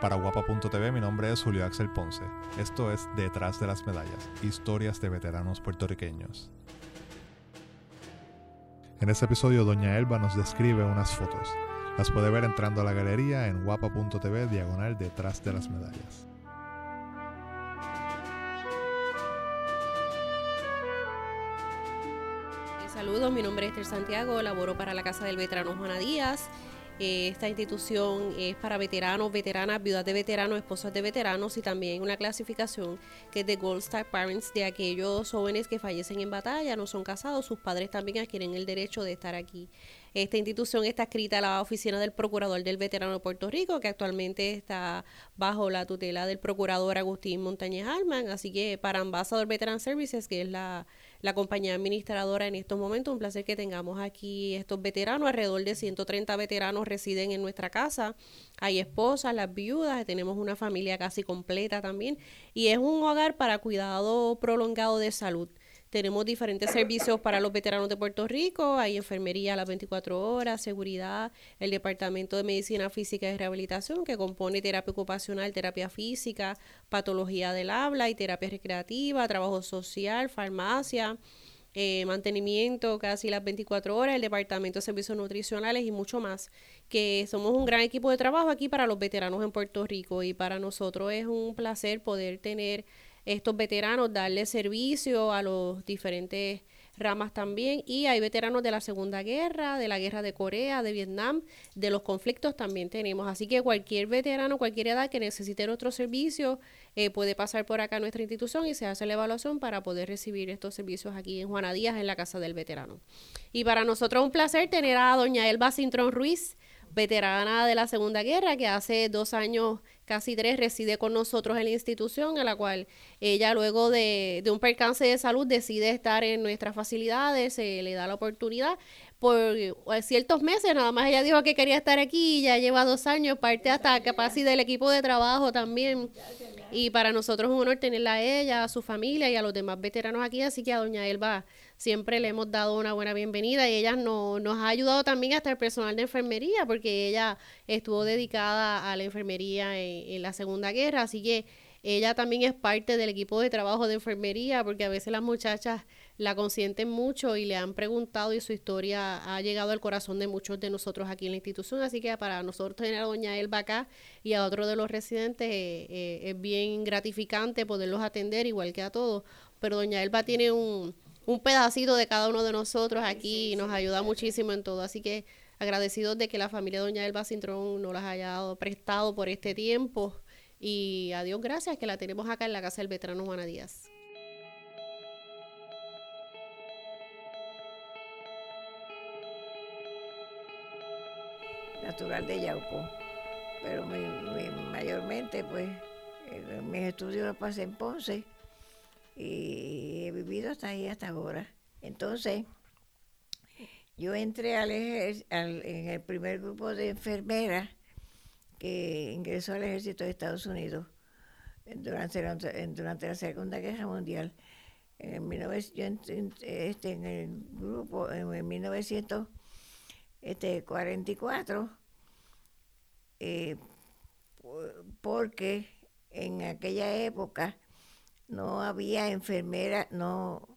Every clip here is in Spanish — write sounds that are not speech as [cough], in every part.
Para guapa.tv mi nombre es Julio Axel Ponce. Esto es Detrás de las Medallas, historias de veteranos puertorriqueños. En este episodio Doña Elba nos describe unas fotos. Las puede ver entrando a la galería en guapa.tv diagonal detrás de las medallas. Saludos, mi nombre es Esther Santiago, laboro para la Casa del Veterano Juana Díaz eh, esta institución es para veteranos, veteranas, viudas de veteranos, esposas de veteranos y también una clasificación que es de Gold Star Parents de aquellos jóvenes que fallecen en batalla, no son casados, sus padres también adquieren el derecho de estar aquí. Esta institución está escrita a la oficina del Procurador del Veterano de Puerto Rico, que actualmente está bajo la tutela del Procurador Agustín Montañez Alman, así que para Ambassador Veteran Services, que es la la compañía administradora en estos momentos. Un placer que tengamos aquí estos veteranos. Alrededor de 130 veteranos residen en nuestra casa. Hay esposas, las viudas, tenemos una familia casi completa también. Y es un hogar para cuidado prolongado de salud. Tenemos diferentes servicios para los veteranos de Puerto Rico, hay enfermería a las 24 horas, seguridad, el Departamento de Medicina Física y Rehabilitación que compone terapia ocupacional, terapia física, patología del habla y terapia recreativa, trabajo social, farmacia. Eh, mantenimiento casi las 24 horas, el Departamento de Servicios Nutricionales y mucho más, que somos un gran equipo de trabajo aquí para los veteranos en Puerto Rico y para nosotros es un placer poder tener estos veteranos, darle servicio a los diferentes ramas también y hay veteranos de la Segunda Guerra, de la Guerra de Corea, de Vietnam, de los conflictos también tenemos. Así que cualquier veterano, cualquier edad que necesite nuestro servicio eh, puede pasar por acá a nuestra institución y se hace la evaluación para poder recibir estos servicios aquí en Juana Díaz, en la Casa del Veterano. Y para nosotros un placer tener a doña Elba Cintrón Ruiz, veterana de la Segunda Guerra, que hace dos años, casi tres, reside con nosotros en la institución, en la cual ella luego de, un percance de salud decide estar en nuestras facilidades, se le da la oportunidad por eh, ciertos meses, nada más ella dijo que quería estar aquí, ya lleva dos años, parte hasta casi del equipo de trabajo también. Y para nosotros es un honor tenerla a ella, a su familia y a los demás veteranos aquí, así que a doña Elba siempre le hemos dado una buena bienvenida y ella no, nos ha ayudado también hasta el personal de enfermería porque ella estuvo dedicada a la enfermería en, la Segunda Guerra, así que ella también es parte del equipo de trabajo de enfermería porque a veces las muchachas la consienten mucho y le han preguntado y su historia ha llegado al corazón de muchos de nosotros aquí en la institución. Así que para nosotros tener a doña Elba acá y a otro de los residentes eh, eh, es bien gratificante poderlos atender igual que a todos. Pero doña Elba tiene un, un pedacito de cada uno de nosotros aquí y nos ayuda muchísimo en todo. Así que agradecidos de que la familia Doña Elba Cintrón nos las haya prestado por este tiempo. Y a Dios gracias que la tenemos acá en la casa del veterano Juana Díaz. Natural de Yauco, pero mayormente pues mis estudios los pasé en Ponce y he vivido hasta ahí hasta ahora. Entonces, yo entré al, en el primer grupo de enfermeras que ingresó al ejército de Estados Unidos durante la, durante la Segunda Guerra Mundial. En, yo este, en el grupo en 1944, eh, porque en aquella época no había enfermeras, no,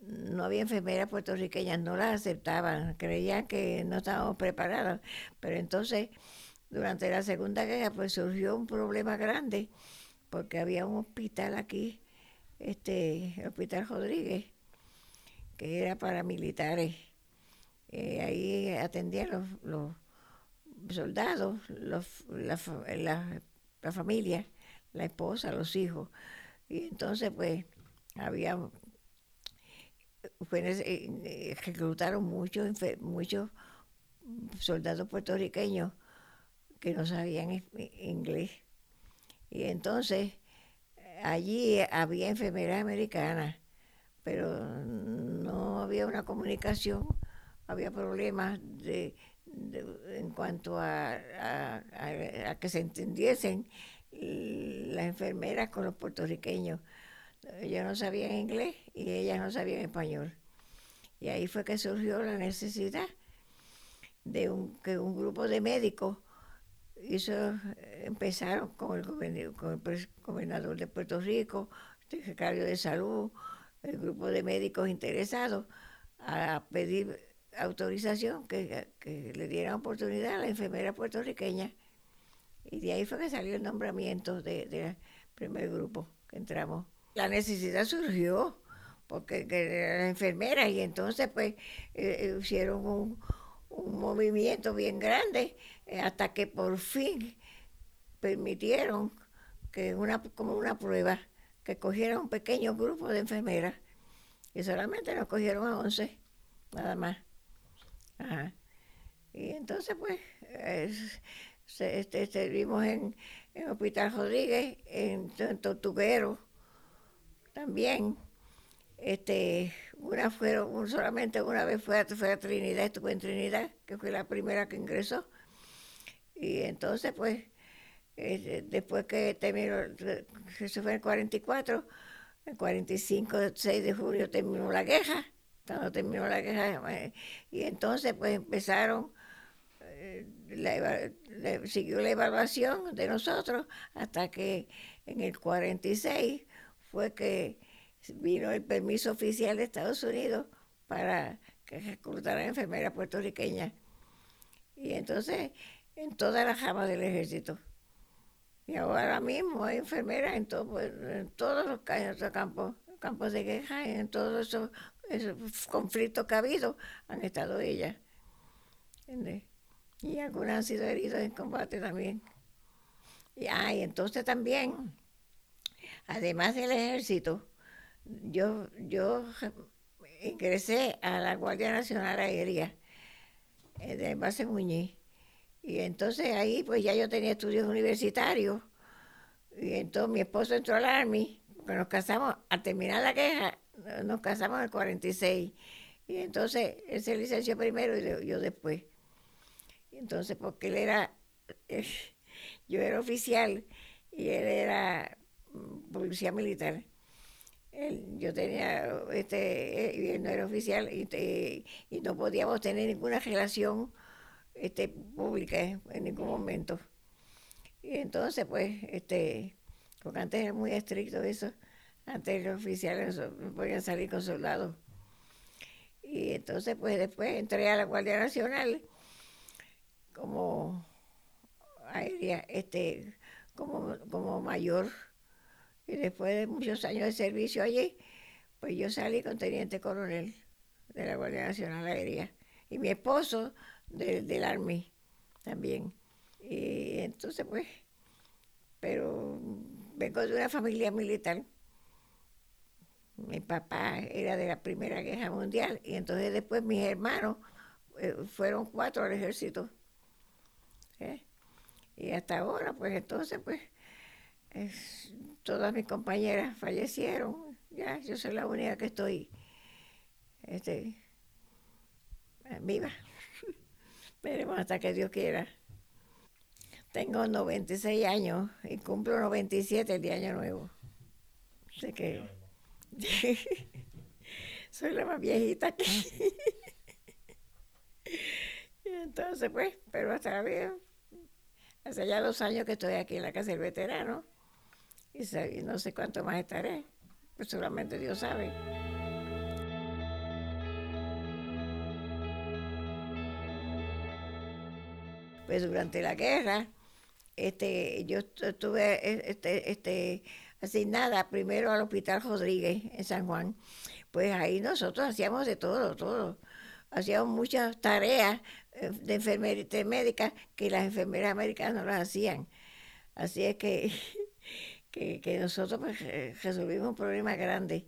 no había enfermeras puertorriqueñas, no las aceptaban, creían que no estábamos preparados. Pero entonces, durante la Segunda Guerra, pues surgió un problema grande, porque había un hospital aquí, este, el Hospital Rodríguez, que era para militares. Eh, ahí atendían los, soldados, los, la, la, la familia, la esposa, los hijos. Y entonces, pues, había, pues, reclutaron muchos, muchos soldados puertorriqueños que no sabían inglés. Y entonces, allí había enfermeras americanas, pero no había una comunicación, había problemas de, en cuanto a, a, que se entendiesen las enfermeras con los puertorriqueños. Ellos no sabían inglés y ellas no sabían español. Y ahí fue que surgió la necesidad de un, que un grupo de médicos hizo, empezaron con el, gobernador de Puerto Rico, el secretario de salud, el grupo de médicos interesados a pedir autorización que, le dieran oportunidad a la enfermera puertorriqueña. Y de ahí fue que salió el nombramiento del de primer grupo que entramos. La necesidad surgió porque eran enfermeras y entonces pues eh, eh, hicieron un, un, movimiento bien grande eh, hasta que por fin permitieron que una como una prueba que cogiera un pequeño grupo de enfermeras y solamente nos cogieron a 11 nada más y entonces pues este, servimos en, en Hospital Rodríguez en, en Tortuguero también este, una fueron, solamente una vez fue a, fue a Trinidad, estuve en Trinidad, que fue la primera que ingresó. Y entonces, pues, este, después que terminó, eso fue en el 44, el 45, 6 de julio terminó la guerra, cuando terminó la guerra, eh, y entonces, pues, empezaron, siguió la evaluación de nosotros hasta que en el 46 fue que vino el permiso oficial de Estados Unidos para que reclutara enfermeras puertorriqueñas. Y entonces, en todas las ramas del ejército. Y ahora mismo hay enfermeras en, todo, pues, todos los campos, campos de guerra, en todos esos, conflictos que ha habido, han estado ellas. Y algunas han sido heridas en combate también. Y, ah, entonces también, además del ejército, yo, yo ingresé a la Guardia Nacional Aérea eh, de Base Muñiz. Y entonces ahí pues ya yo tenía estudios universitarios. Y entonces mi esposo entró al Army, porque nos casamos, al terminar la guerra, nos casamos en el 46. Y entonces él se licenció primero y yo después. Y entonces porque él era, [laughs] yo era oficial y él era mm, policía militar yo tenía, este, él no era oficial y, y, no podíamos tener ninguna relación este, pública en ningún momento. Y entonces, pues, este, porque antes era muy estricto eso, antes los oficiales no podían salir con soldados. Y entonces, pues, después entré a la Guardia Nacional como aérea, este, como, como mayor y después de muchos años de servicio allí, pues yo salí con teniente coronel de la Guardia Nacional Aérea. Y mi esposo del Army también. Y entonces, pues, pero vengo de una familia militar. Mi papá era de la Primera Guerra Mundial y entonces después mis hermanos eh, fueron cuatro al ejército. ¿Eh? Y hasta ahora, pues entonces, pues, todas mis compañeras fallecieron, ya yo soy la única que estoy este, viva. [laughs] Veremos hasta que Dios quiera. Tengo 96 años y cumplo 97 el día año nuevo. Sé que [laughs] soy la más viejita aquí. [laughs] y entonces, pues, pero hasta bien. Hace ya dos años que estoy aquí en la casa del veterano y, no sé cuánto más estaré, pues solamente Dios sabe. Pues durante la guerra, este, yo estuve e, este, este, asignada primero al Hospital Rodríguez en San Juan. Pues ahí nosotros hacíamos de todo, todo. Hacíamos muchas tareas de enfermería médica que las enfermeras americanas no las hacían. Así es que [laughs] que, nosotros pues, resolvimos un problema grande.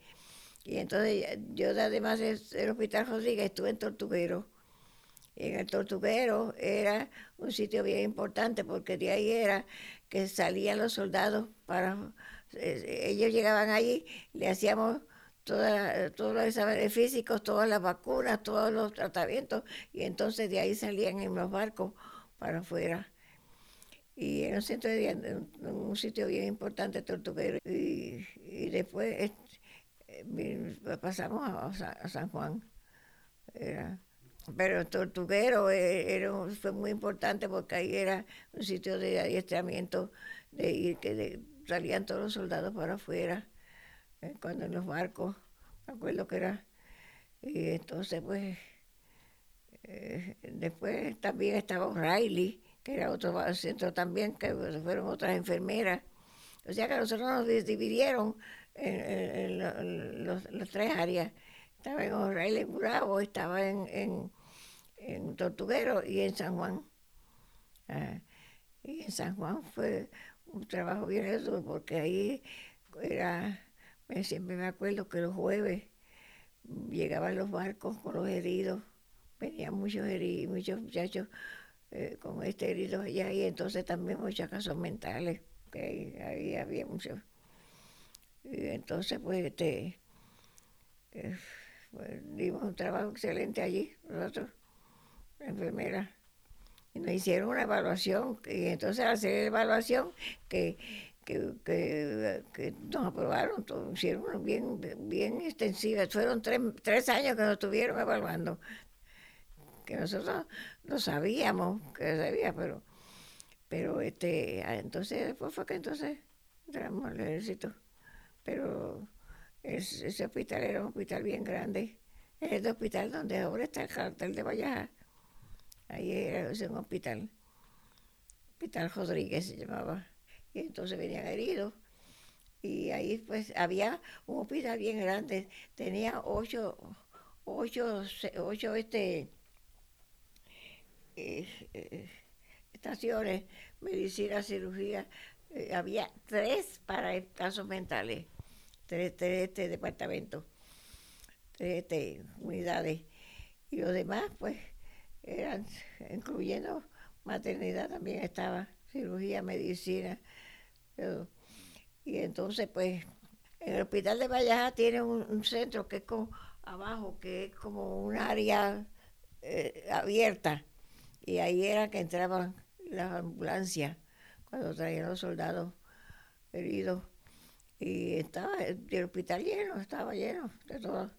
Y entonces yo además del Hospital Rodríguez estuve en Tortuguero. En el Tortuguero era un sitio bien importante porque de ahí era que salían los soldados para... Eh, ellos llegaban allí, le hacíamos toda, todos los exámenes físicos, todas las vacunas, todos los tratamientos, y entonces de ahí salían en los barcos para afuera y era un centro de un sitio bien importante, Tortuguero. Y, después eh, pasamos a, San Juan. pero Tortuguero eh, era, fue muy importante porque ahí era un sitio de adiestramiento, de que salían todos los soldados para afuera, eh, cuando en los barcos, me acuerdo que era. Y entonces, pues, eh, después también estaba O'Reilly, que era otro centro también, que fueron otras enfermeras. O sea que nosotros nos dividieron en, las tres áreas. Estaba en O'Reilly Bravo, estaba en en Tortuguero y en San Juan. Ah, y en San Juan fue un trabajo bien eso, porque ahí era, siempre me acuerdo que los jueves llegaban los barcos con los heridos, venían muchos heridos, muchos muchachos eh, con este herido allá, y entonces también muchos casos mentales, que ahí, había muchos. Y entonces, pues, este, eh, pues, dimos un trabajo excelente allí, nosotros enfermera. Y nos hicieron una evaluación, y entonces hacer la evaluación, que, que, nos aprobaron, hicieron bien, bien extensiva. Fueron tres, tres años que nos estuvieron evaluando. Que nosotros no sabíamos que sabía, pero, pero este, ah, entonces después fue que entonces entramos al ejército. Pero ese hospital era un hospital bien grande. Es el hospital donde ahora está el cartel de Valleja. Ahí era un hospital. Hospital Rodríguez se llamaba. Y entonces venían heridos. Y ahí pues había un hospital bien grande. Tenía ocho, ocho, ocho este, estaciones, medicina, cirugía. Eh, había tres para casos mentales, tres, tres este, departamentos, tres este, unidades. Y los demás, pues, eran, incluyendo maternidad también estaba, cirugía, medicina. Y entonces, pues, en el hospital de Valleja tiene un, centro que es como abajo, que es como un área eh, abierta. Y ahí era que entraban las ambulancias cuando traían los soldados heridos. Y estaba el hospital lleno, estaba lleno de todo.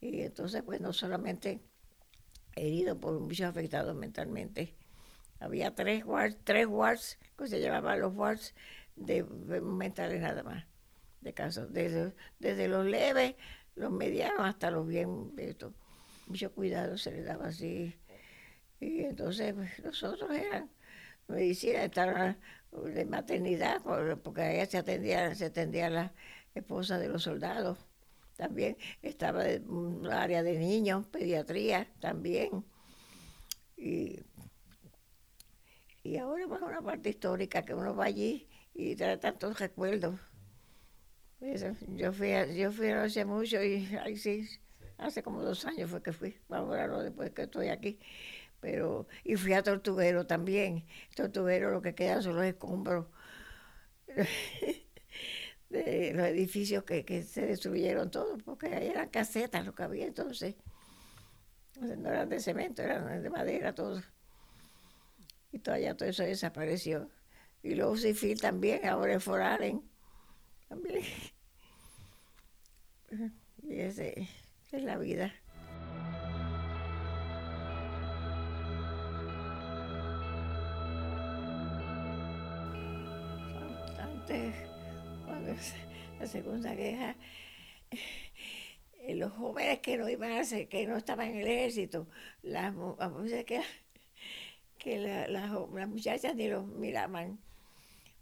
Y entonces, pues, no solamente herido por muchos afectados mentalmente. Había tres wards, tres wards, que se llamaban los wards de, mentales nada más, de casos, desde, desde los leves, los medianos hasta los bien, esto, mucho cuidado se les daba así. Y entonces pues, nosotros eran medicina, estaban de maternidad, porque allá se atendía, se atendía la esposa de los soldados también estaba un área de niños, pediatría también. Y, y ahora va una parte histórica que uno va allí y trae tantos recuerdos. yo fui, yo fui hace mucho y ahí sí, hace como dos años fue que fui, a después que estoy aquí. Pero, y fui a Tortuguero también. Tortuguero lo que queda son los escombros. [laughs] de los edificios que, que se destruyeron todos, porque ahí eran casetas lo que había entonces. No eran de cemento, eran de madera todos. Y todavía todo eso desapareció. Y luego Cifil también, ahora en Foralen, también. Y ese, es la vida. Antes la Segunda Guerra, los jóvenes que no iban a ser, que no estaban en el ejército, las, que, que las muchachas ni los miraban,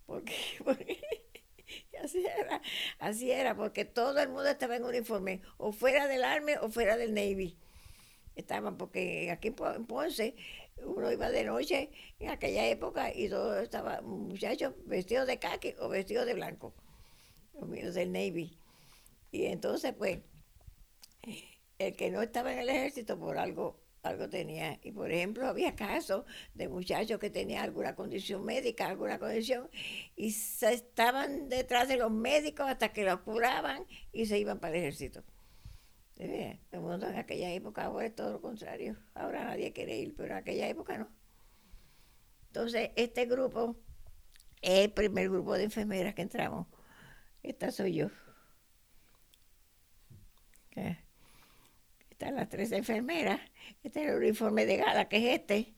porque, [laughs] así era, así era, porque todo el mundo estaba en uniforme, o fuera del Army o fuera del Navy. Estaban, porque aquí en Ponce uno iba de noche en aquella época y todo estaba muchachos vestidos de khaki o vestidos de blanco los míos del Navy. Y entonces, pues, el que no estaba en el ejército por algo, algo tenía. Y por ejemplo, había casos de muchachos que tenían alguna condición médica, alguna condición, y se estaban detrás de los médicos hasta que los curaban y se iban para el ejército. El mundo en aquella época ahora es todo lo contrario. Ahora nadie quiere ir, pero en aquella época no. Entonces, este grupo es el primer grupo de enfermeras que entramos esta soy yo. Están las tres enfermeras, este es el uniforme de gala, que es este.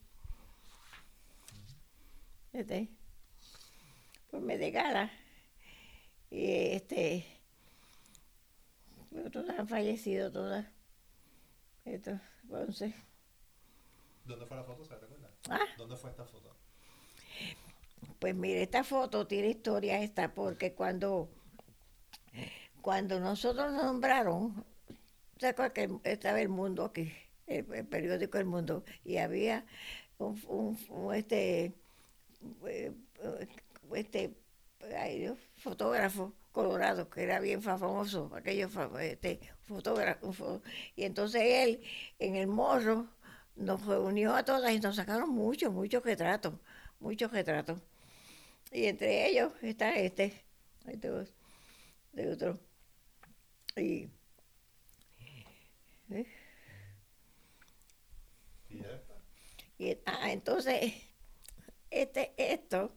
Este. Uniforme de gala. Y este. Todas han fallecido, todas. Esto, entonces. ¿Dónde fue la foto? ¿Se recuerda? ¿Ah? ¿Dónde fue esta foto? Pues mire, esta foto tiene historia esta, porque cuando, cuando nosotros nos nombraron, ¿se acuerda que estaba el mundo aquí, el, periódico El Mundo, y había un, este, eh, este ay, fotógrafo colorado, que era bien fa- famoso, aquello este, fotógrafo, fo- y entonces él en el morro nos reunió a todas y nos sacaron muchos, muchos retratos, muchos retratos. Y entre ellos está este, este de otro. Y, ¿eh? ¿Y ah, entonces, este, esto,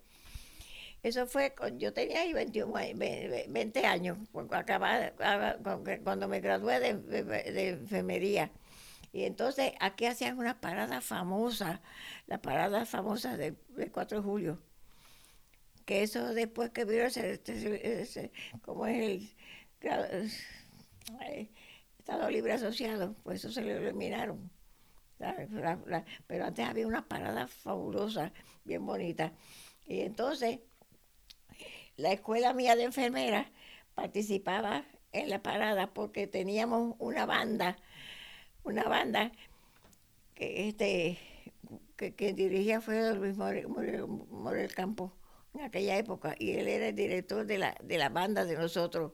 eso fue, con- yo tenía ahí 21, a- ve- ve- 20 años, cuando, acababa- acaba- cuando- me gradué de, de- enfermería. Y entonces aquí hacían una parada famosa, la parada famosa del, del 4 de julio. Que eso después que vieron ese, como es el Estado Libre Asociado, pues eso se lo eliminaron. Pero antes había una parada fabulosa, bien bonita. Y entonces, la escuela mía de enfermera participaba en la parada porque teníamos una banda, una banda que este que, dirigía fue Luis Morel, Morel- Morel Campo en aquella época y él era el director de la, de la banda de nosotros.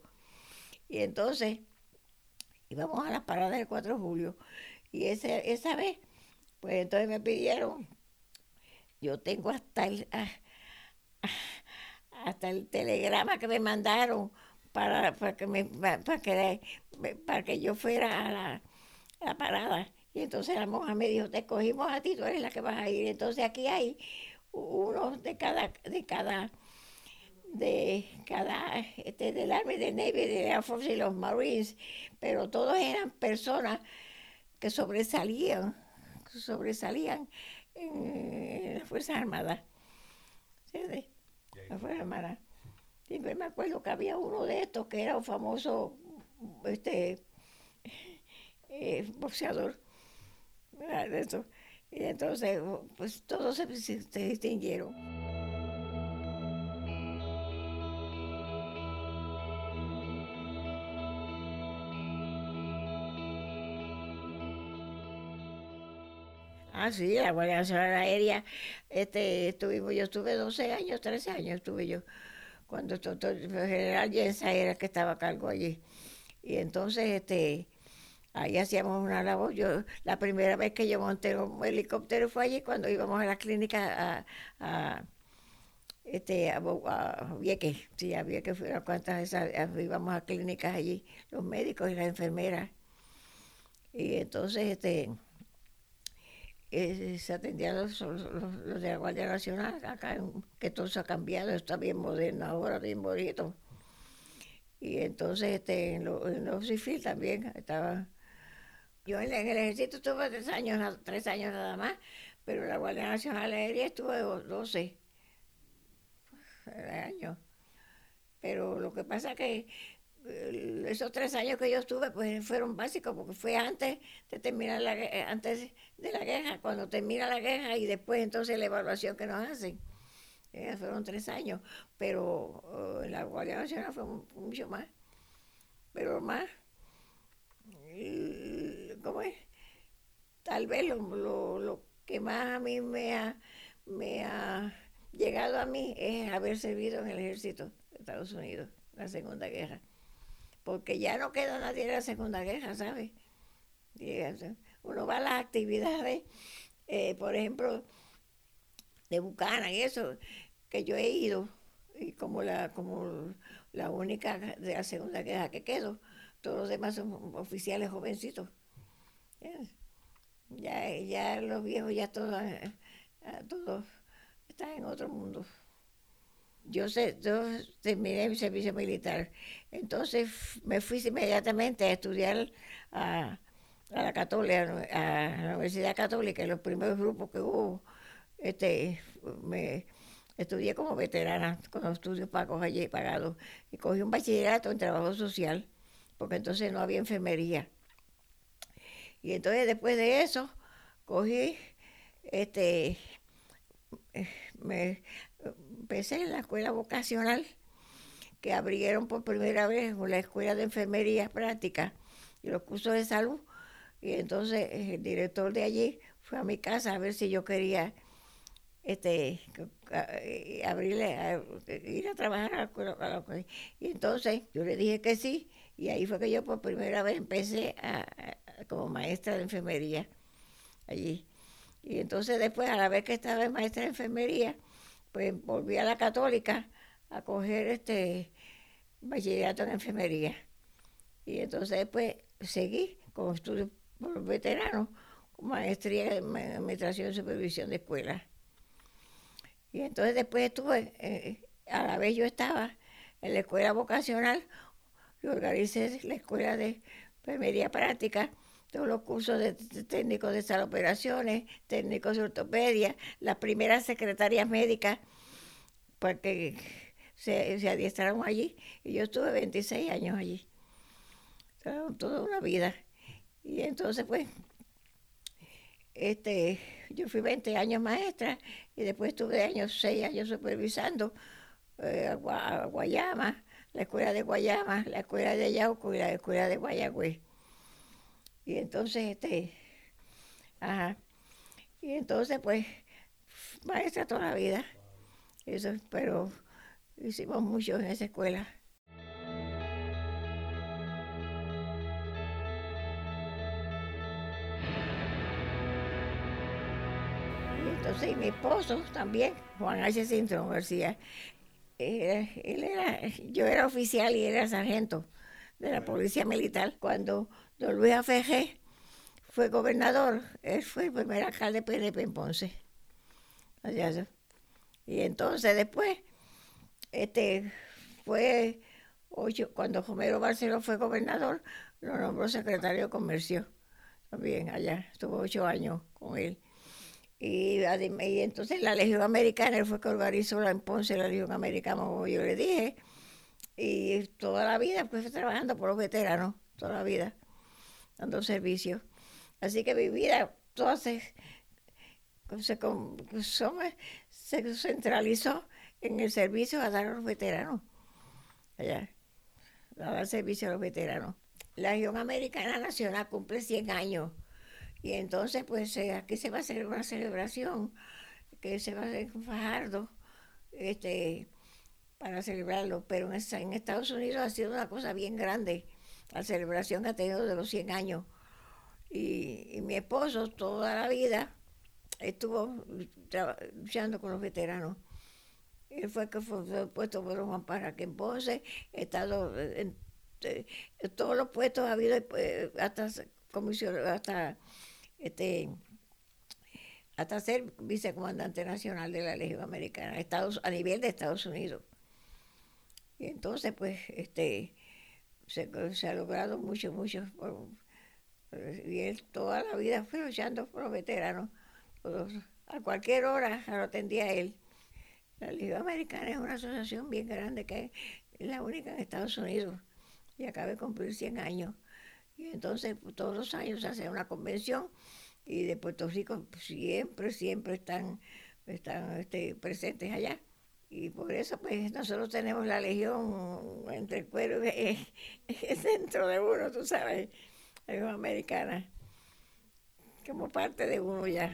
Y entonces íbamos a la parada del 4 de julio y ese, esa vez, pues entonces me pidieron, yo tengo hasta el, ah, ah, hasta el telegrama que me mandaron para, para, que, me, para, que, para que yo fuera a la, la parada. Y entonces la monja me dijo, te escogimos a ti, tú eres la que vas a ir. Entonces aquí hay uno de cada, de cada, de cada, este, del Army, del Navy, del Air Force y los Marines, pero todos eran personas que sobresalían, que sobresalían en las Fuerzas Armadas. ¿Sí? Las Fuerzas Armadas. Siempre me acuerdo que había uno de estos que era un famoso este, eh, boxeador. Y entonces, pues todos se, se- se distinguieron. Ah, sí, la Guardia Nacional Aérea, este, estuvimos, yo estuve 12 años, 13 años estuve yo, cuando doctor el general Yensa era el que estaba a cargo allí. Y entonces, este, ahí hacíamos una labor. Yo, la primera vez que yo monté un helicóptero fue allí cuando íbamos a la clínica a, a, este, a, a Vieques, sí, a Vieques, fueron cuantas esas, íbamos a clínicas allí, los médicos y las enfermeras. Y entonces, este, se atendían los, los, de la Guardia Nacional, acá, que todo se ha cambiado, está bien moderno ahora, bien bonito. Y entonces este, en, lo- en los civil también estaba. Yo en, el ejército estuve tres años, tres años nada más, pero en la Guardia Nacional Aérea estuve do- 12 años. Pero lo que pasa que esos tres años que yo estuve pues fueron básicos porque fue antes de terminar la eh, antes de la guerra, cuando termina la guerra y después entonces la evaluación que nos hacen. Eh, fueron tres años, pero en la Guardia Nacional fue mu- mucho más. Pero más, ¿cómo es? Tal vez lo, lo, lo que más a mí me ha, me ha llegado a mí es haber servido en el ejército de Estados Unidos, la Segunda Guerra. Porque ya no queda nadie de la Segunda Guerra, ¿sabes? Uno va a las actividades, eh, por ejemplo, de Bucana y eso, que yo he ido, y como la, como la única de la Segunda Guerra que quedo, todos los demás son oficiales jovencitos. Ya, ya los viejos, ya todos, eh, eh, todos están en otro mundo. Yo, sé, yo terminé mi servicio militar, entonces me fui inmediatamente a estudiar a, la Católica, a la Universidad Católica, en los primeros grupos que hubo, este, me estudié como veterana con los estudios pagos allí pagados y cogí un bachillerato en trabajo social, porque entonces no había enfermería. Y entonces después de eso, cogí, este, me empecé en la escuela vocacional que abrieron por primera vez la escuela de enfermería práctica y los cursos de salud. Y entonces el director de allí fue a mi casa a ver si yo quería este, abrirle, ir a trabajar a la escuela. Y entonces yo le dije que sí, y ahí fue que yo por primera vez empecé a, como maestra de enfermería allí. Y entonces después, a la vez que estaba de maestra de enfermería, pues volví a la católica a coger este bachillerato en enfermería. Y entonces después seguí con estudios veteranos, maestría en administración y supervisión de escuelas. Y entonces después estuve, eh, a la vez yo estaba en la escuela vocacional, y organicé la escuela de enfermería práctica, todos los cursos de, técnicos de sala operaciones, técnicos de ortopedia, las primeras secretarias médicas, porque se, se adiestraron allí. Y yo estuve 26 años allí, toda una vida. Y entonces, pues, este, yo fui 20 años maestra y después estuve años, 6 años supervisando eh, a, Guayama, la escuela de Guayama, la escuela de Yauco y la escuela de Guayagüe. Y entonces, este, ajá. Y entonces, pues, maestra toda la vida. Eso, pero hicimos mucho en esa escuela. Y entonces, y mi esposo también, Juan H. Sinton García, él era, yo era oficial y era sargento de la policía militar. Cuando Don Luis Afeje fue gobernador, él fue el primer alcalde PNP en Ponce. Y entonces después, este, fue ocho, cuando Romero Barceló fue gobernador, lo nombró secretario de Comercio. También allá, estuvo ocho años con él. Y, y, entonces la Legión Americana, él fue que organizó la, en Ponce la Legión Americana, como yo le dije. Y toda la vida pues trabajando por los veteranos, toda la vida dando servicio. Así que mi vida toda se, se, se centralizó en el servicio a dar a los veteranos. Allá, a dar servicio a los veteranos. La Región Americana Nacional cumple 100 años. Y entonces, pues eh, aquí se va a hacer una celebración que se va a hacer en Fajardo este, para celebrarlo. Pero en Estados Unidos ha sido una cosa bien grande la celebración que ha tenido de los 100 años. Y, mi esposo toda la vida estuvo luchando con los veteranos. Él fue que fue puesto por Juan para que en Ponce, he estado en, todos los puestos ha habido eh, hasta comisión, hasta este hasta ser vicecomandante nacional de la Legión Americana Estados, a nivel de Estados Unidos. Y entonces, pues, este, se, ha logrado mucho, mucho. y él toda la vida fue luchando por los veteranos. a cualquier hora lo atendía él. La Liga Americana es una asociación bien grande que es la única en Estados Unidos y acaba de cumplir 100 años. Y entonces todos los años se hace una convención y de Puerto Rico siempre, siempre están, están este, presentes allá. Y por eso, pues, nosotros tenemos la legión entre el cuero y el centro de uno, tú sabes, legión americana, como parte de uno ya.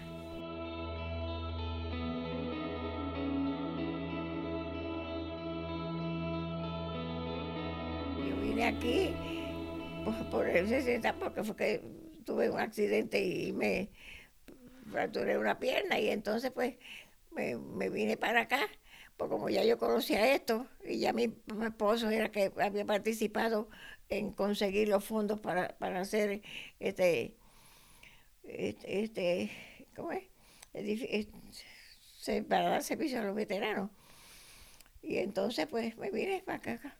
Yo vine aquí por el 60 porque fue que tuve un accidente y me fracturé una pierna y entonces pues me, me vine para acá pues como ya yo conocía esto y ya mi, esposo era que había participado en conseguir los fondos para, hacer este, este, este ¿cómo es? para dar servicio a los veteranos. Y entonces pues me vine para acá.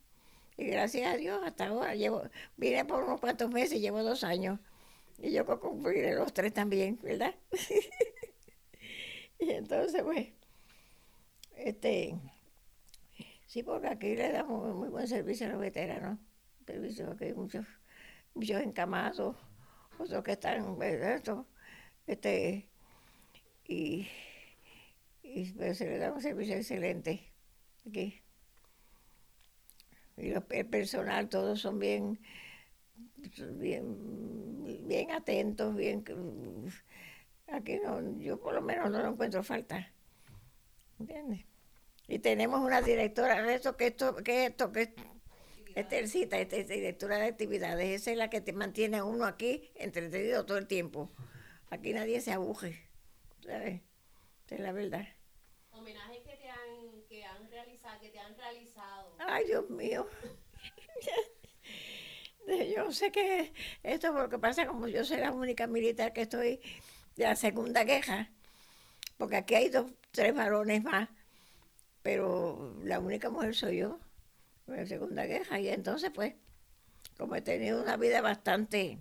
Y gracias a Dios hasta ahora llevo, vine por unos cuantos meses, llevo dos años Y yo cumpliré los tres también, ¿verdad? [laughs] y entonces, pues, este, sí, porque aquí le damos muy buen servicio a los veteranos. Servicio que hay muchos, muchos encamados, otros que están, ¿verdad? este, y, y pues, se le da un servicio excelente aquí. Y el personal, todos son bien, bien, bien atentos, bien... Aquí no, yo por lo menos no lo encuentro falta. ¿Entiendes? Y tenemos una directora de esto, que esto, que esto, que Estercita, esta es directora de actividades, esa es la que te mantiene a uno aquí entretenido todo el tiempo. Aquí nadie se aguje, ¿sabes? Esa es la verdad. Homenajes que te han, que han realizado, que te han realizado. Ay, Dios mío. [laughs] yo sé que esto porque pasa como yo soy la única militar que estoy de la segunda queja, porque aquí hay dos, tres varones más, pero la única mujer soy yo, en la segunda queja, y entonces pues, como he tenido una vida bastante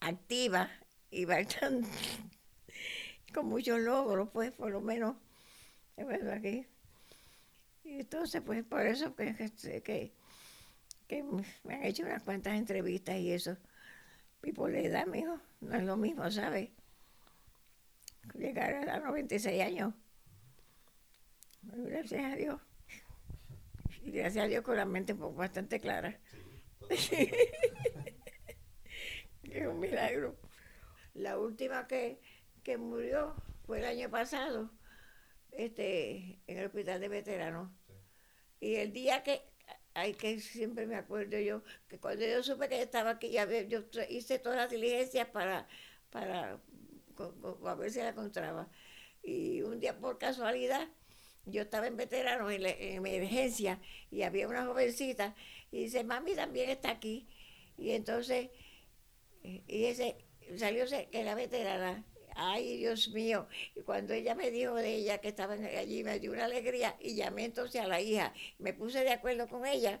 activa y bastante, [laughs] con muchos logros, pues por lo menos, verdad aquí. Y entonces pues por eso que, que, que me han hecho unas cuantas entrevistas y eso. Y por la edad, mijo, no es lo mismo, ¿sabes? Llegar a los 96 años. Gracias a Dios. Y gracias a Dios con la mente bastante clara. [laughs] es un milagro. La última que, que murió fue el año pasado este, en el hospital de veteranos. Y el día que, hay que siempre me acuerdo yo, que cuando yo supe que estaba aquí, ya yo hice todas las diligencias para, para a ver si la encontraba. Y un día por casualidad, yo estaba en veteranos en, emergencia y había una jovencita y dice, mami también está aquí. Y entonces, y ese salió que era veterana. Ay, Dios mío. Y cuando ella me dijo de ella que estaba allí, me dio una alegría y llamé entonces a la hija. Me puse de acuerdo con ella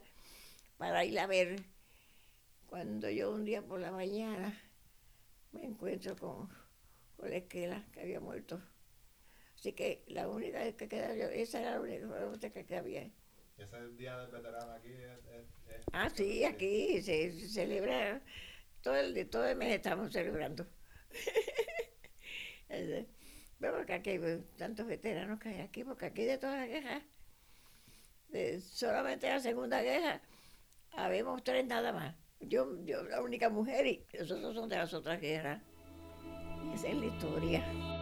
para ir a ver. Cuando yo un día por la mañana me encuentro con con la esquela que había muerto. Así que la única que quedaba yo, esa era la única que había. ¿Ese día del veterano aquí es, Ah, sí, aquí se, celebra, todo el, todo el mes estamos celebrando. [laughs] Pero porque aquí hay tantos veteranos que hay aquí, porque aquí de todas las guerras, de solamente la Segunda Guerra, habemos tres nada más. Yo, yo la única mujer y nosotros son de las otras guerras. Esa es la historia.